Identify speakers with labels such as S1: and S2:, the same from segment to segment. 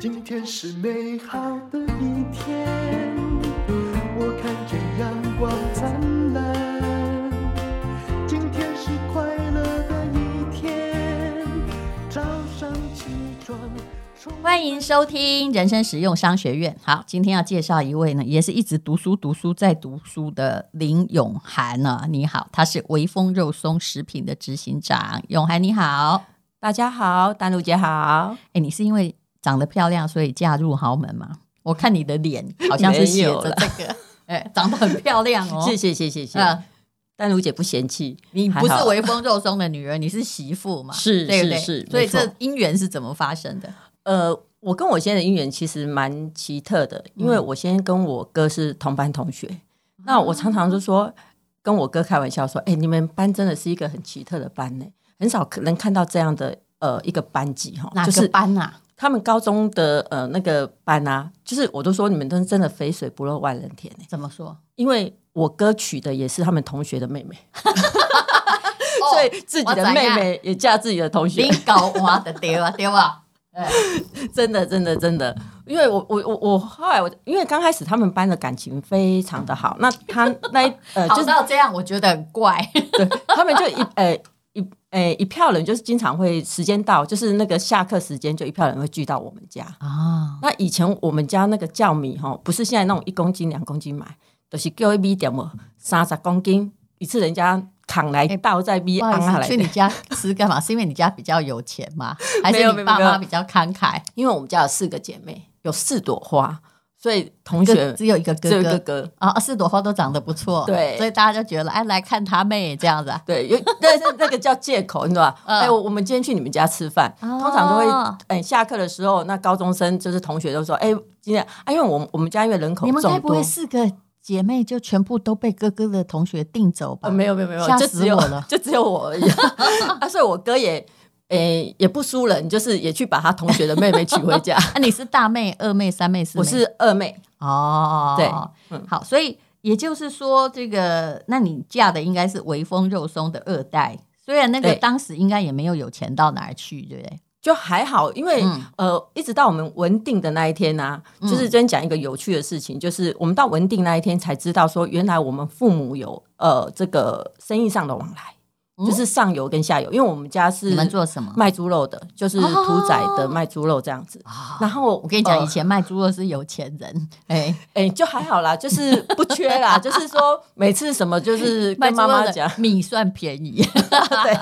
S1: 今天是美好的一天，我看见阳光灿烂。今天是快乐的一天，早上起床。
S2: 欢迎收听人生实用商学院。好，今天要介绍一位呢，也是一直读书、读书再读书的林永涵呢。你好，他是微风肉松食品的执行长。永涵你好，
S3: 大家好，丹露姐好。
S2: 哎，你是因为长得漂亮所以嫁入豪门嘛？我看你的脸好像是写着这个，哎，长得很漂亮哦。
S3: 谢谢谢谢谢谢。丹如姐不嫌弃，
S2: 你不是微风肉松的女人，你是媳妇嘛？
S3: 是是是，
S2: 所以这姻缘是怎么发生的？
S3: 呃，我跟我先生的姻缘其实蛮奇特的，因为我先跟我哥是同班同学。嗯、那我常常就说，跟我哥开玩笑说：“哎、欸，你们班真的是一个很奇特的班呢，很少可能看到这样的呃一个班级哈。”
S2: 哪个班啊？
S3: 他们高中的呃那个班啊，就是我都说你们都真的肥水不落外人田呢。
S2: 怎么说？
S3: 因为我哥娶的也是他们同学的妹妹。所以自己的妹妹也嫁自己的同学，
S2: 你搞我的对吧？对吧？
S3: 真的，真的，真的，因为我，我，我，我后来我，因为刚开始他们班的感情非常的好，那他那呃，就是
S2: 这样，我觉得很怪，
S3: 对，他们就一呃一呃一票人，就是经常会时间到，就是那个下课时间，就一票人会聚到我们家啊。那以前我们家那个酵米哈，不是现在那种一公斤两公斤买，都、就是叫一米点么三十公斤一次，人家。扛来倒在逼安下来。
S2: 去你家吃干嘛？是因为你家比较有钱吗？还是你爸妈比较慷慨？
S3: 因为我们家有四个姐妹，有四朵花，所以同学
S2: 只有一个哥哥，
S3: 只有一个哥
S2: 啊，四朵花都长得不错，对，所以大家就觉得哎，来看他妹这样子啊。
S3: 对，因那 是那个叫借口，你知道吧？哎，我们今天去你们家吃饭，通常都会哎下课的时候，那高中生就是同学都说，哎，今天啊，因为我我们家因为人口，
S2: 你们该不会四个？姐妹就全部都被哥哥的同学订走吧？
S3: 没有没有没有，就只有我了，就只有我而已。啊，所以我哥也诶也不输人，就是也去把他同学的妹妹娶回家。
S2: 啊，你是大妹、二妹、三妹、四妹？
S3: 我是二妹。
S2: 哦，
S3: 对，
S2: 嗯，好，所以也就是说，这个那你嫁的应该是微风肉松的二代，虽然那个当时应该也没有有钱到哪儿去，对不对？
S3: 就还好，因为、嗯、呃，一直到我们文定的那一天呢、啊，嗯、就是真讲一个有趣的事情，就是我们到文定那一天才知道说，原来我们父母有呃这个生意上的往来，嗯、就是上游跟下游。因为我们家是你们做什么卖猪肉的，就是屠宰的卖猪肉这样子。哦、然后
S2: 我跟你讲，呃、以前卖猪肉是有钱人，哎
S3: 哎，就还好啦，就是不缺啦，就是说每次什么就是 跟妈妈讲
S2: 米算便宜，
S3: 对，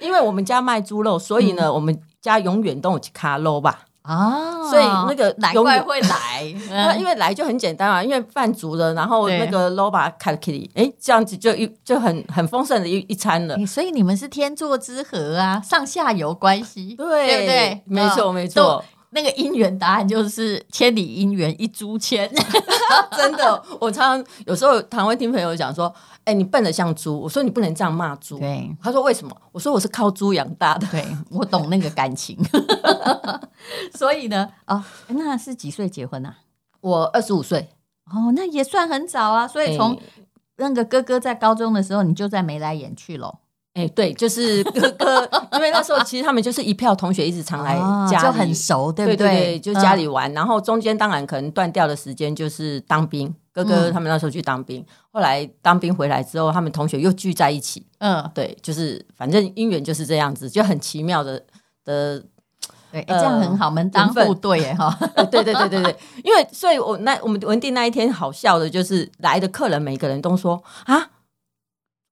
S3: 因为我们家卖猪肉，所以呢，嗯、我们。家永远都有卡肉吧啊，所以那个
S2: 难怪会来，
S3: 那 因为来就很简单啊，因为饭足了，然后那个肉吧卡起来，哎，这样子就一就很很丰盛的一一餐了。
S2: 所以你们是天作之合啊，上下游关系，
S3: 对
S2: 对不对？
S3: 没错没错。
S2: 那个姻缘答案就是千里姻缘一猪牵，
S3: 真的。我常常有时候常会听朋友讲说：“哎、你笨得像猪。”我说：“你不能这样骂猪。”
S2: 对，
S3: 他说：“为什么？”我说：“我是靠猪养大的。”
S2: 对，我懂那个感情。所以呢，哦，那是几岁结婚啊？
S3: 我二十五岁。
S2: 哦，那也算很早啊。所以从那个哥哥在高中的时候，你就在眉来眼去喽。
S3: 哎，对，就是哥哥，因为那时候其实他们就是一票同学，一直常来家里，
S2: 就很熟，对不对？
S3: 就家里玩，然后中间当然可能断掉的时间就是当兵。哥哥他们那时候去当兵，后来当兵回来之后，他们同学又聚在一起。嗯，对，就是反正姻缘就是这样子，就很奇妙的的，
S2: 对，这样很好，门当户 对，哈。
S3: 对对对对对，因为所以我那我们文定那一天好笑的就是来的客人每个人都说啊，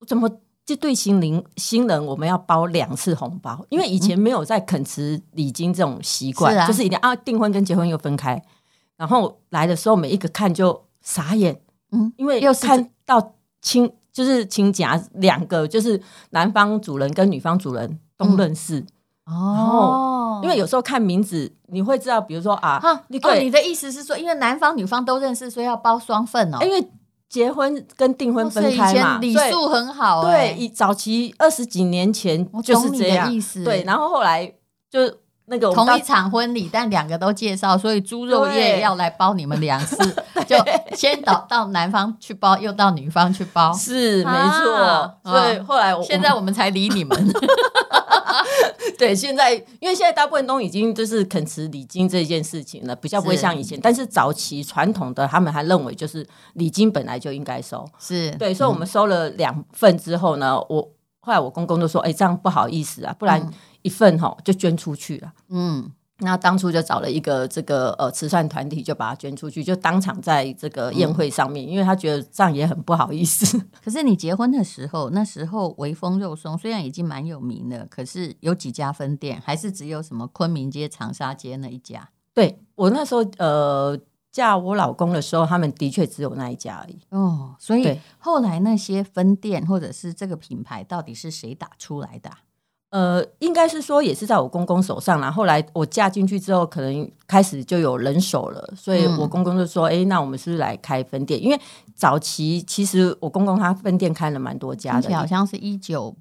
S3: 怎么？这对新人新人，我们要包两次红包，因为以前没有在肯辞礼金这种习惯，嗯、就是一定啊订婚跟结婚又分开。然后来的时候，每一个看就傻眼，嗯，因为又看到亲，就是亲家两个，就是男方主人跟女方主人都认识、嗯、哦。因为有时候看名字，你会知道，比如说啊，
S2: 哈你对、哦、你的意思是说，因为男方女方都认识，所以要包双份哦，
S3: 因为。结婚跟订婚分开嘛，
S2: 礼数很好。
S3: 对，以早期二十几年前就是这样。
S2: 意思
S3: 对，然后后来就那个
S2: 同一场婚礼，但两个都介绍，所以猪肉业要来包你们两次，就先到到男方去包，又到女方去包，
S3: 是没错。所以后来
S2: 我，现在我们才理你们。
S3: 对，现在因为现在大部分都已经就是肯吃礼金这件事情了，比较不会像以前。是但是早期传统的他们还认为就是礼金本来就应该收，
S2: 是
S3: 对，所以我们收了两份之后呢，嗯、我后来我公公就说：“哎、欸，这样不好意思啊，不然一份哈就捐出去了。”嗯。那当初就找了一个这个呃慈善团体，就把它捐出去，就当场在这个宴会上面，嗯、因为他觉得这样也很不好意思。
S2: 可是你结婚的时候，那时候微风肉松虽然已经蛮有名了，可是有几家分店，还是只有什么昆明街、长沙街那一家？
S3: 对，我那时候呃嫁我老公的时候，他们的确只有那一家而已。
S2: 哦，所以后来那些分店或者是这个品牌，到底是谁打出来的？
S3: 呃，应该是说也是在我公公手上啦。后来我嫁进去之后，可能开始就有人手了，所以我公公就说：“哎、嗯欸，那我们是不是来开分店？”因为早期其实我公公他分店开了蛮多家的，
S2: 好像是一九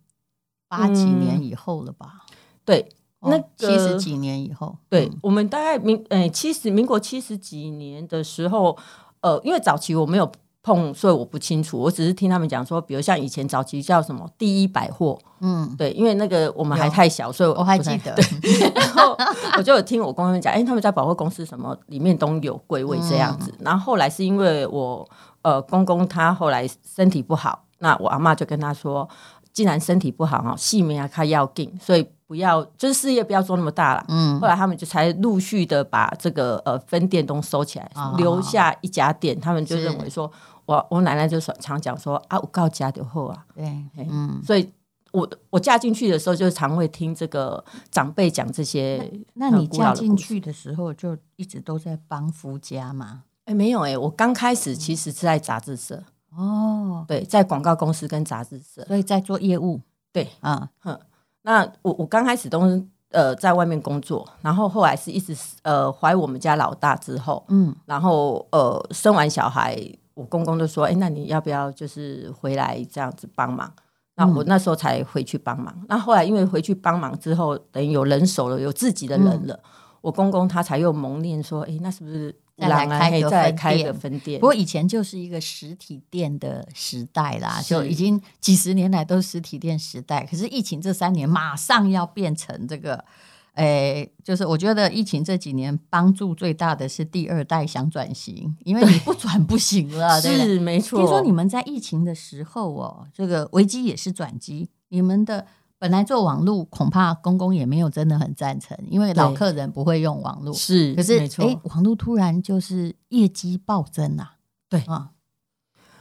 S2: 八几年以后了吧？
S3: 嗯、对，那
S2: 七十几年以后，
S3: 对、嗯、我们大概民呃七十民国七十几年的时候，呃，因为早期我没有。碰，所以我不清楚，我只是听他们讲说，比如像以前早期叫什么第一百货，嗯，对，因为那个我们还太小，所以我，
S2: 我还记得。
S3: 对，然后我就有听我公公讲，哎、欸，他们在百货公司什么里面都有柜位这样子。嗯、然后后来是因为我呃公公他后来身体不好，那我阿妈就跟他说，既然身体不好哈，细命啊他要定，所以。不要，就是事业不要做那么大了。嗯，后来他们就才陆续的把这个呃分店都收起来，哦、留下一家店。他们就认为说，我我奶奶就说常讲说啊，我告家就后啊，对，嗯，所以我我嫁进去的时候就常会听这个长辈讲这些
S2: 那。那你嫁进去的时候就一直都在帮夫家吗？
S3: 哎，没有哎、欸，我刚开始其实是在杂志社哦，对，在广告公司跟杂志社，
S2: 所以在做业务。
S3: 对啊，哼。那我我刚开始都是呃在外面工作，然后后来是一直呃怀我们家老大之后，嗯，然后呃生完小孩，我公公就说，哎，那你要不要就是回来这样子帮忙？那我那时候才回去帮忙。那后来因为回去帮忙之后，等于有人手了，有自己的人了，嗯、我公公他才又萌念说，哎，那是不是？
S2: 再来开个再
S3: 开个分店，
S2: 不过以前就是一个实体店的时代啦，就已经几十年来都是实体店时代。可是疫情这三年马上要变成这个，诶，就是我觉得疫情这几年帮助最大的是第二代想转型，因为你不转不行了，
S3: 是没错。
S2: 听说你们在疫情的时候哦，这个危机也是转机，你们的。本来做网络，恐怕公公也没有真的很赞成，因为老客人不会用网络。
S3: 是，
S2: 可是哎，网络突然就是业绩暴增啊！
S3: 对啊，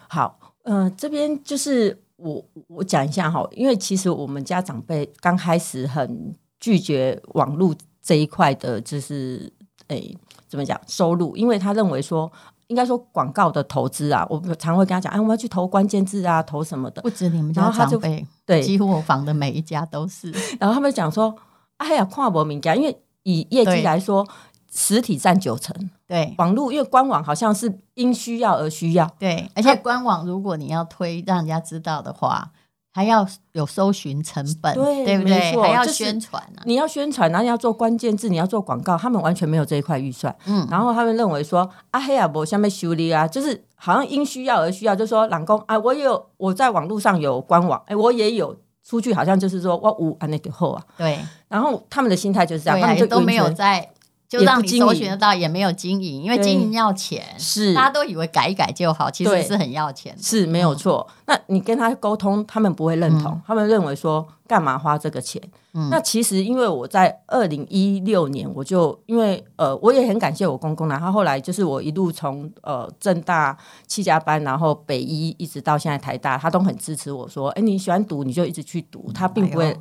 S3: 好，嗯、呃，这边就是我我讲一下哈，因为其实我们家长辈刚开始很拒绝网络这一块的，就是哎，怎么讲收入，因为他认为说。应该说广告的投资啊，我常会跟他讲，哎，我们要去投关键字啊，投什么的。
S2: 不止你们家长辈，
S3: 对，
S2: 几乎我访的每一家都是。
S3: 然后他们讲说，哎呀，跨博名家，因为以业绩来说，对实体占九成，
S2: 对，
S3: 网络因为官网好像是因需要而需要，
S2: 对，而且官网如果你要推让人家知道的话。还要有搜寻成本，对，对不对？还要宣传啊！
S3: 你要宣传，然后你要做关键字，你要做广告，他们完全没有这一块预算。嗯，然后他们认为说，啊黑啊，我下面修理啊，就是好像因需要而需要，就是说，老公啊，我有我在网络上有官网，哎，我也有出去，好像就是说我无啊那个后啊，
S2: 对。
S3: 然后他们的心态就是这样，
S2: 啊、
S3: 他们就
S2: 都没有在。就让你搜寻得到，也没有经营，因为经营要钱。
S3: 是，
S2: 大家都以为改一改就好，其实是很要钱。
S3: 是没有错。嗯、那你跟他沟通，他们不会认同，嗯、他们认为说干嘛花这个钱？嗯、那其实因为我在二零一六年，我就因为呃，我也很感谢我公公，然后后来就是我一路从呃正大七家班，然后北医一直到现在台大，他都很支持我说，哎，你喜欢读你就一直去读，他并不会。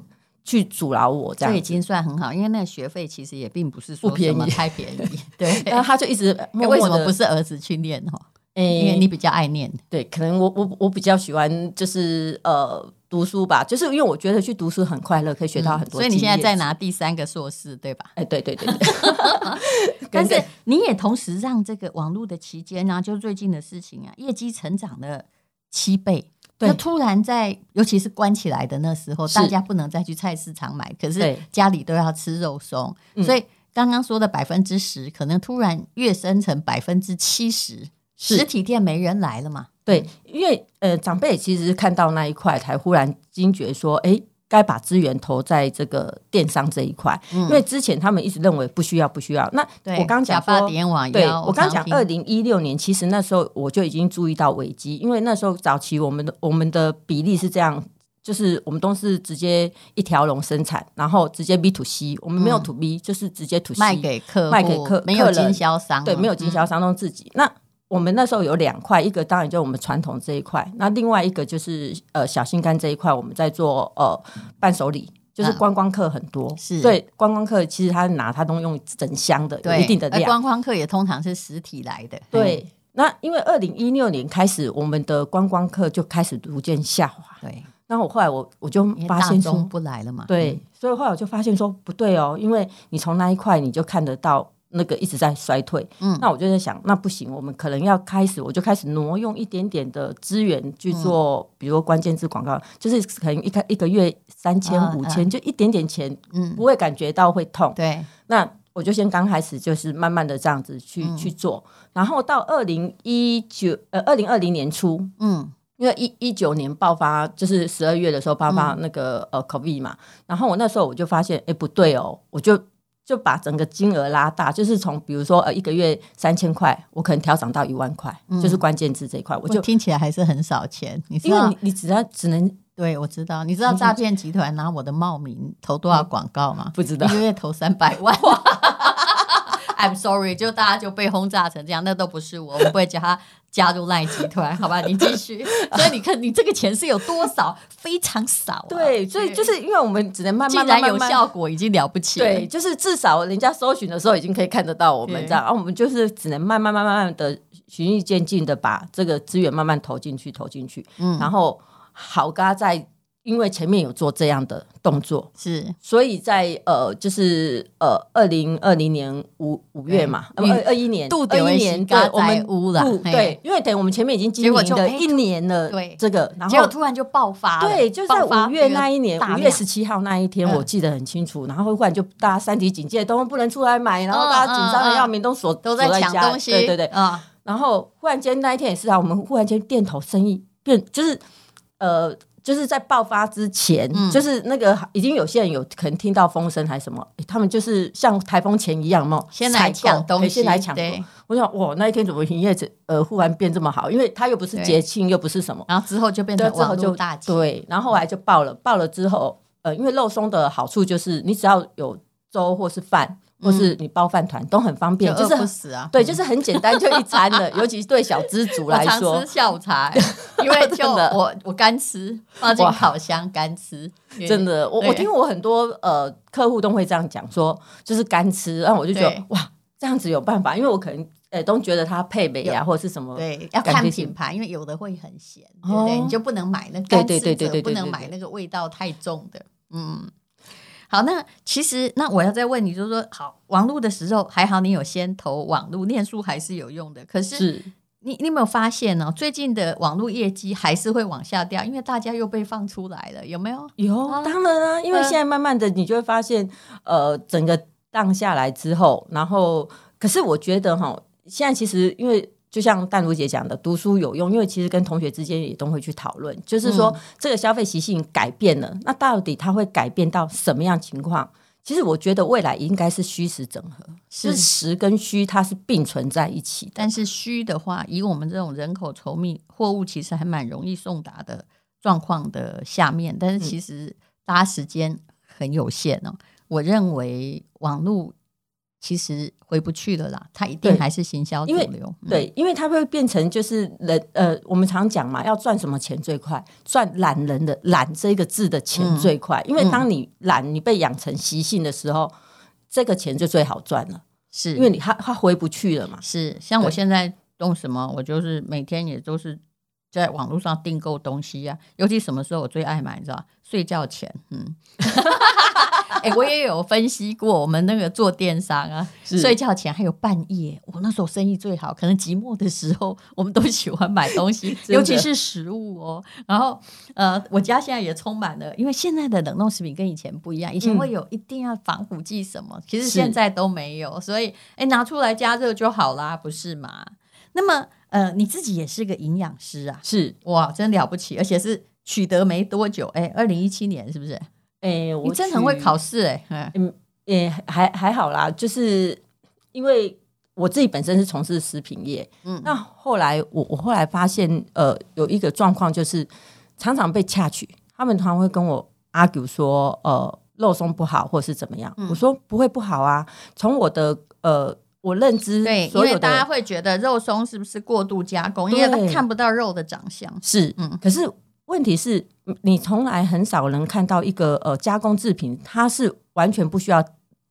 S3: 去阻挠我，这样
S2: 这已经算很好，因为那个学费其实也并不是说不便宜，太便宜。对，
S3: 然后他就一直默默，
S2: 为什么不是儿子去念哈？欸、因为你比较爱念。
S3: 对，可能我我我比较喜欢就是呃读书吧，就是因为我觉得去读书很快乐，可以学到很多、嗯。所以
S2: 你现在在拿第三个硕士，对吧？
S3: 哎，对对对对。
S2: 但是你也同时让这个网络的期间啊，就最近的事情啊，业绩成长了七倍。对，突然在，尤其是关起来的那时候，大家不能再去菜市场买，可是家里都要吃肉松，所以刚刚说的百分之十，可能突然跃升成百分之七十，是。实体店没人来了嘛？
S3: 对，因为呃，长辈其实是看到那一块，才忽然惊觉说，哎，该把资源投在这个电商这一块，嗯、因为之前他们一直认为不需要，不需要。那我刚讲说，对我刚讲二零一六年，其实那时候我就已经注意到危机，因为那时候早期我们的我们的比例是这样，就是我们都是直接一条龙生产，然后直接 B to C，我们没有 to B，、嗯、就是直接 to C
S2: 卖给客
S3: 卖给客，
S2: 没有经销商，
S3: 对，没有经销商都自己、嗯、那。我们那时候有两块，一个当然就我们传统这一块，那另外一个就是呃小心肝这一块，我们在做呃伴手礼，就是观光客很多，啊、是对观光客其实他拿他都用整箱的，有一定的量。
S2: 观光客也通常是实体来的，
S3: 对。那因为二零一六年开始，我们的观光客就开始逐渐下滑，对。那我后来我我就发现说
S2: 不来了嘛，
S3: 对，所以后来我就发现说不对哦，因为你从那一块你就看得到。那个一直在衰退，嗯，那我就在想，那不行，我们可能要开始，我就开始挪用一点点的资源去做，嗯、比如关键字广告，就是可能一开一个月三千五千，就一点点钱，嗯，不会感觉到会痛，
S2: 对。
S3: 那我就先刚开始就是慢慢的这样子去、嗯、去做，然后到二零一九呃二零二零年初，嗯，因为一一九年爆发就是十二月的时候爆发那个、嗯、呃 COVID 嘛，然后我那时候我就发现，哎，不对哦，我就。就把整个金额拉大，就是从比如说呃一个月三千块，我可能调涨到一万块，嗯、就是关键字这一块，我就
S2: 听起来还是很少钱。你知道
S3: 因为你你只要只能
S2: 对我知道，你知道诈骗集团拿我的冒名投多少广告吗？
S3: 不知道，
S2: 一个月投三百万。I'm sorry，就大家就被轰炸成这样，那都不是我，我不会叫他加入赖集团，好吧？你继续。所以你看，你这个钱是有多少？非常少啊。
S3: 对，所以就是因为我们只能慢慢，慢，慢，
S2: 既然有效果，已经了不起了。
S3: 对，就是至少人家搜寻的时候已经可以看得到我们这样，然后我们就是只能慢慢、慢慢、慢慢的循序渐进的把这个资源慢慢投进去，投进去。嗯，然后好嘎在。因为前面有做这样的动作，
S2: 是，
S3: 所以在呃，就是呃，二零二零年五五月嘛，二二一年，二一年，对，我们乌了，对，因为等我们前面已经经营了一年了，对，这个，然后
S2: 突然就爆发，
S3: 对，就在五月那一年，五月十七号那一天，我记得很清楚，然后忽然就大家三级警戒，都不能出来买，然后大家紧张的要命，都锁
S2: 都在抢东西，
S3: 对对对，啊，然后忽然间那一天也是啊，我们忽然间店头生意变，就是呃。就是在爆发之前，嗯、就是那个已经有些人有可能听到风声还是什么，他们就是像台风前一样嘛，
S2: 先来抢东西，
S3: 先来抢。对，我想哇，那一天怎么营业呃忽然变这么好？因为它又不是节庆，又不是什么，
S2: 然后之后就变成网络大吉。
S3: 对，然后后来就爆了，爆了之后，呃，因为肉松的好处就是你只要有粥或是饭。或是你包饭团都很方便，就是不死啊，对，就是很简单，就一餐的。尤其是对小资族来说，
S2: 我常吃下午茶，因为就我我干吃，放进烤箱干吃。
S3: 真的，我我听我很多呃客户都会这样讲说，就是干吃，然后我就觉得哇，这样子有办法，因为我可能呃都觉得它配美啊或者是什么，
S2: 对，要看品牌，因为有的会很咸，对不对？你就不能买那干吃者，不能买那个味道太重的，嗯。好，那其实那我要再问你，就是说，好，网络的时候还好，你有先投网络，念书还是有用的。可是，你你有没有发现呢？最近的网络业绩还是会往下掉，因为大家又被放出来了，有没有？
S3: 有，啊、当然啊，因为现在慢慢的，你就会发现，呃，整个荡下来之后，然后，可是我觉得哈，现在其实因为。就像淡如姐讲的，读书有用，因为其实跟同学之间也都会去讨论，就是说、嗯、这个消费习性改变了，那到底它会改变到什么样情况？其实我觉得未来应该是虚实整合，是实跟虚它是并存在一起的。
S2: 但是虚的话，以我们这种人口稠密、货物其实还蛮容易送达的状况的下面，但是其实大家时间很有限哦。我认为网络。其实回不去了啦，它一定还是行销主流。
S3: 对，因为它会变成就是人呃，我们常讲嘛，要赚什么钱最快？赚懒人的“懒”这个字的钱最快。嗯、因为当你懒，你被养成习性的时候，嗯、这个钱就最好赚了。是因为你他他回不去了嘛？
S2: 是像我现在动什么，我就是每天也都是在网络上订购东西呀、啊。尤其什么时候我最爱买，你知道？睡觉前，嗯。哎、欸，我也有分析过，我们那个做电商啊，睡觉前还有半夜，我那时候生意最好。可能寂寞的时候，我们都喜欢买东西，尤其是食物哦。然后，呃，我家现在也充满了，因为现在的冷冻食品跟以前不一样，以前会有一定要防腐剂什么，嗯、其实现在都没有，所以哎、欸，拿出来加热就好啦，不是吗？那么，呃，你自己也是个营养师啊，
S3: 是哇，
S2: 真了不起，而且是取得没多久，哎、欸，二零一七年是不是？
S3: 哎，我
S2: 你真的很会考试哎，
S3: 嗯，也还还好啦，就是因为我自己本身是从事食品业，嗯，那后来我我后来发现，呃，有一个状况就是常常被掐取，他们常会跟我 argue 说，呃，肉松不好或是怎么样，嗯、我说不会不好啊，从我的呃。我认知
S2: 对，因为大家会觉得肉松是不是过度加工？因为他看不到肉的长相。
S3: 是，嗯。可是问题是，你从来很少能看到一个呃加工制品，它是完全不需要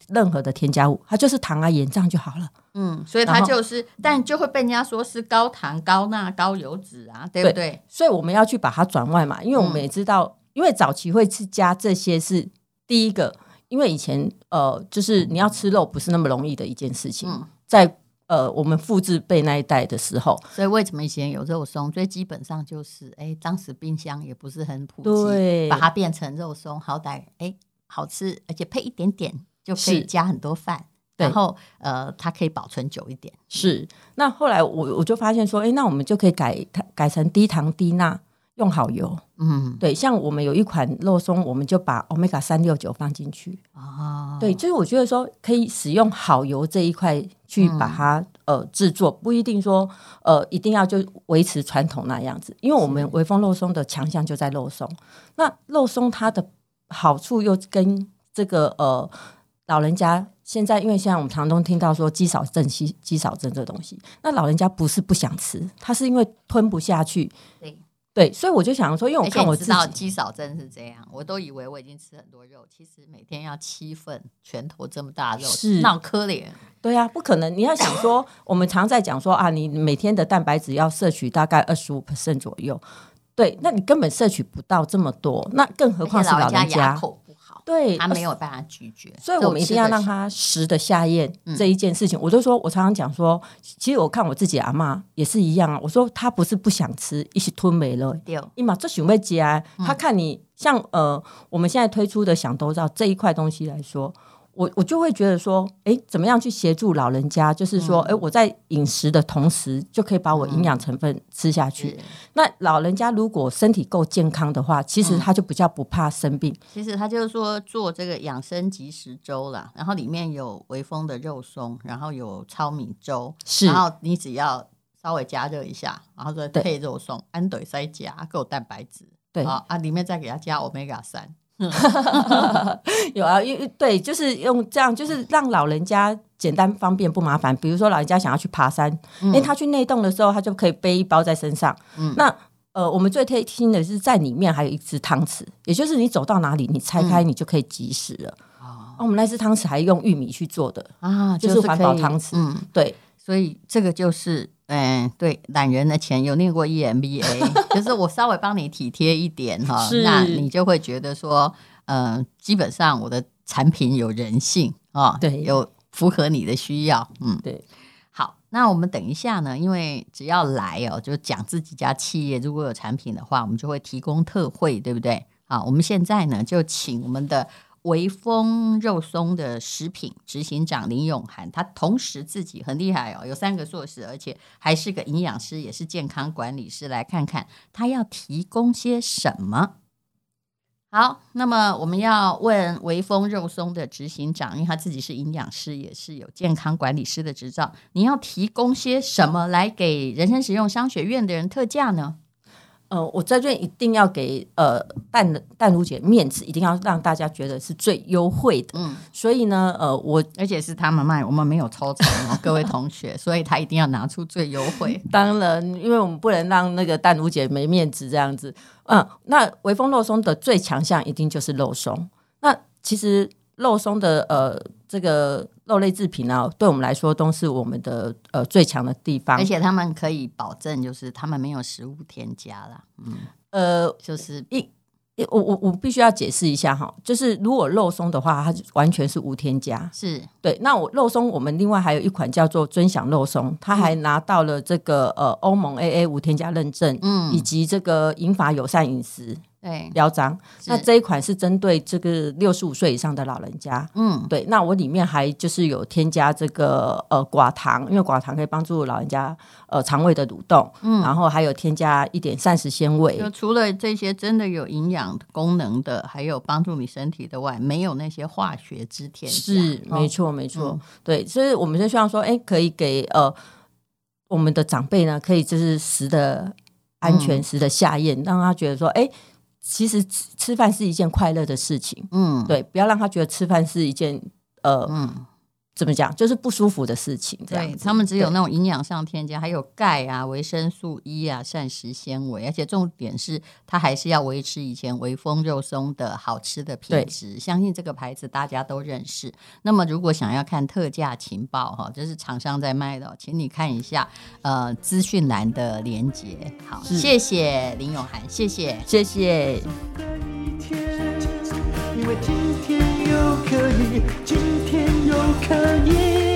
S3: 任何的添加物，它就是糖啊、盐这样就好了。
S2: 嗯，所以它就是，但就会被人家说是高糖、高钠、高油脂啊，对不对？对，
S3: 所以我们要去把它转外嘛，因为我们也知道，嗯、因为早期会去加这些是第一个。因为以前呃，就是你要吃肉不是那么容易的一件事情，嗯、在呃我们复制辈那一代的时候，
S2: 所以为什么以前有肉松？最基本上就是，哎，当时冰箱也不是很普及，
S3: 对，
S2: 把它变成肉松，好歹哎好吃，而且配一点点就可以加很多饭，然后呃它可以保存久一点。
S3: 是，那后来我我就发现说，哎，那我们就可以改它改成低糖低钠。用好油，嗯，对，像我们有一款肉松，我们就把 Omega 三六九放进去。啊，对，就是我觉得说可以使用好油这一块去把它、嗯、呃制作，不一定说呃一定要就维持传统那样子，因为我们微风肉松的强项就在肉松，那肉松它的好处又跟这个呃老人家现在，因为现在我们常常听到说肌少症、肌肌少症这东西，那老人家不是不想吃，他是因为吞不下去，对。对，所以我就想说，因为我看我自己
S2: 知道肌少症是这样，我都以为我已经吃很多肉，其实每天要七份拳头这么大肉，是闹可怜。
S3: 对啊，不可能！你要想说，我们常在讲说啊，你每天的蛋白质要摄取大概二十五 percent 左右，对，那你根本摄取不到这么多，那更何况是老人家。对，
S2: 他没有办法拒绝，
S3: 所以我们一定要让他食得下咽这一件事情。嗯、我就说，我常常讲说，其实我看我自己阿妈也是一样啊。我说他不是不想吃，一起吞没了。对，伊嘛这想要夹，他看你像呃，我们现在推出的想都知道这一块东西来说。我我就会觉得说，哎，怎么样去协助老人家？就是说，哎、嗯，我在饮食的同时，就可以把我营养成分吃下去。嗯、那老人家如果身体够健康的话，其实他就比较不怕生病。
S2: 其实他就是说做这个养生即食粥啦，然后里面有微风的肉松，然后有糙米粥，是，然后你只要稍微加热一下，然后再配肉松，安怼塞加够蛋白质，对啊，啊，里面再给他加欧米伽三。
S3: 有啊，因对，就是用这样，就是让老人家简单方便不麻烦。比如说，老人家想要去爬山，因为、嗯、他去内洞的时候，他就可以背一包在身上。嗯、那呃，我们最贴心的是在里面还有一只汤匙，也就是你走到哪里，你拆开你就可以即食了。嗯、啊，我们那只汤匙还用玉米去做的啊，就是环保汤匙。嗯，对，
S2: 所以这个就是。嗯，对，懒人的钱有念过 EMBA，就是我稍微帮你体贴一点哈，那你就会觉得说，呃，基本上我的产品有人性啊，对，有符合你的需要，嗯，对。好，那我们等一下呢，因为只要来哦，就讲自己家企业如果有产品的话，我们就会提供特惠，对不对？好，我们现在呢就请我们的。微风肉松的食品执行长林永涵，他同时自己很厉害哦，有三个硕士，而且还是个营养师，也是健康管理师。来看看他要提供些什么。好，那么我们要问微风肉松的执行长，因为他自己是营养师，也是有健康管理师的执照。你要提供些什么来给人生实用商学院的人特价呢？
S3: 呃，我在这边一定要给呃淡淡如姐面子，一定要让大家觉得是最优惠的。嗯，所以呢，呃，我
S2: 而且是他们卖，我们没有抽成哦，各位同学，所以他一定要拿出最优惠。
S3: 当然，因为我们不能让那个淡如姐没面子这样子。嗯，那微风肉松的最强项一定就是肉松。那其实肉松的呃这个。肉类制品呢，对我们来说都是我们的呃最强的地方，
S2: 而且他们可以保证，就是他们没有食物添加啦。嗯，呃，就是一，
S3: 我我我必须要解释一下哈，就是如果肉松的话，它完全是无添加，
S2: 是
S3: 对。那我肉松，我们另外还有一款叫做尊享肉松，它还拿到了这个呃欧盟 AA 无添加认证，嗯，以及这个银发友善饮食。
S2: 对
S3: 标章。那这一款是针对这个六十五岁以上的老人家。
S2: 嗯，
S3: 对。那我里面还就是有添加这个呃寡糖，因为寡糖可以帮助老人家呃肠胃的蠕动。嗯，然后还有添加一点膳食纤维。
S2: 就除了这些真的有营养功能的，还有帮助你身体的外，没有那些化学之添加。
S3: 是，
S2: 哦、
S3: 没错，没错。
S2: 嗯、
S3: 对，所以我们就希望说，哎，可以给呃。我们的长辈呢，可以就是食的安全，食的下咽，让他觉得说，哎，其实吃吃饭是一件快乐的事情。嗯，对，不要让他觉得吃饭是一件呃，嗯。怎么讲？就是不舒服的事情。
S2: 对，他们只有那种营养上添加，还有钙啊、维生素 E 啊、膳食纤维，而且重点是它还是要维持以前微风肉松的好吃的品质。相信这个牌子大家都认识。那么如果想要看特价情报哈，这是厂商在卖的，请你看一下呃资讯栏的连接。好，谢谢林永涵，谢谢，
S3: 谢谢。
S1: 因为今天又可以，今天又可以。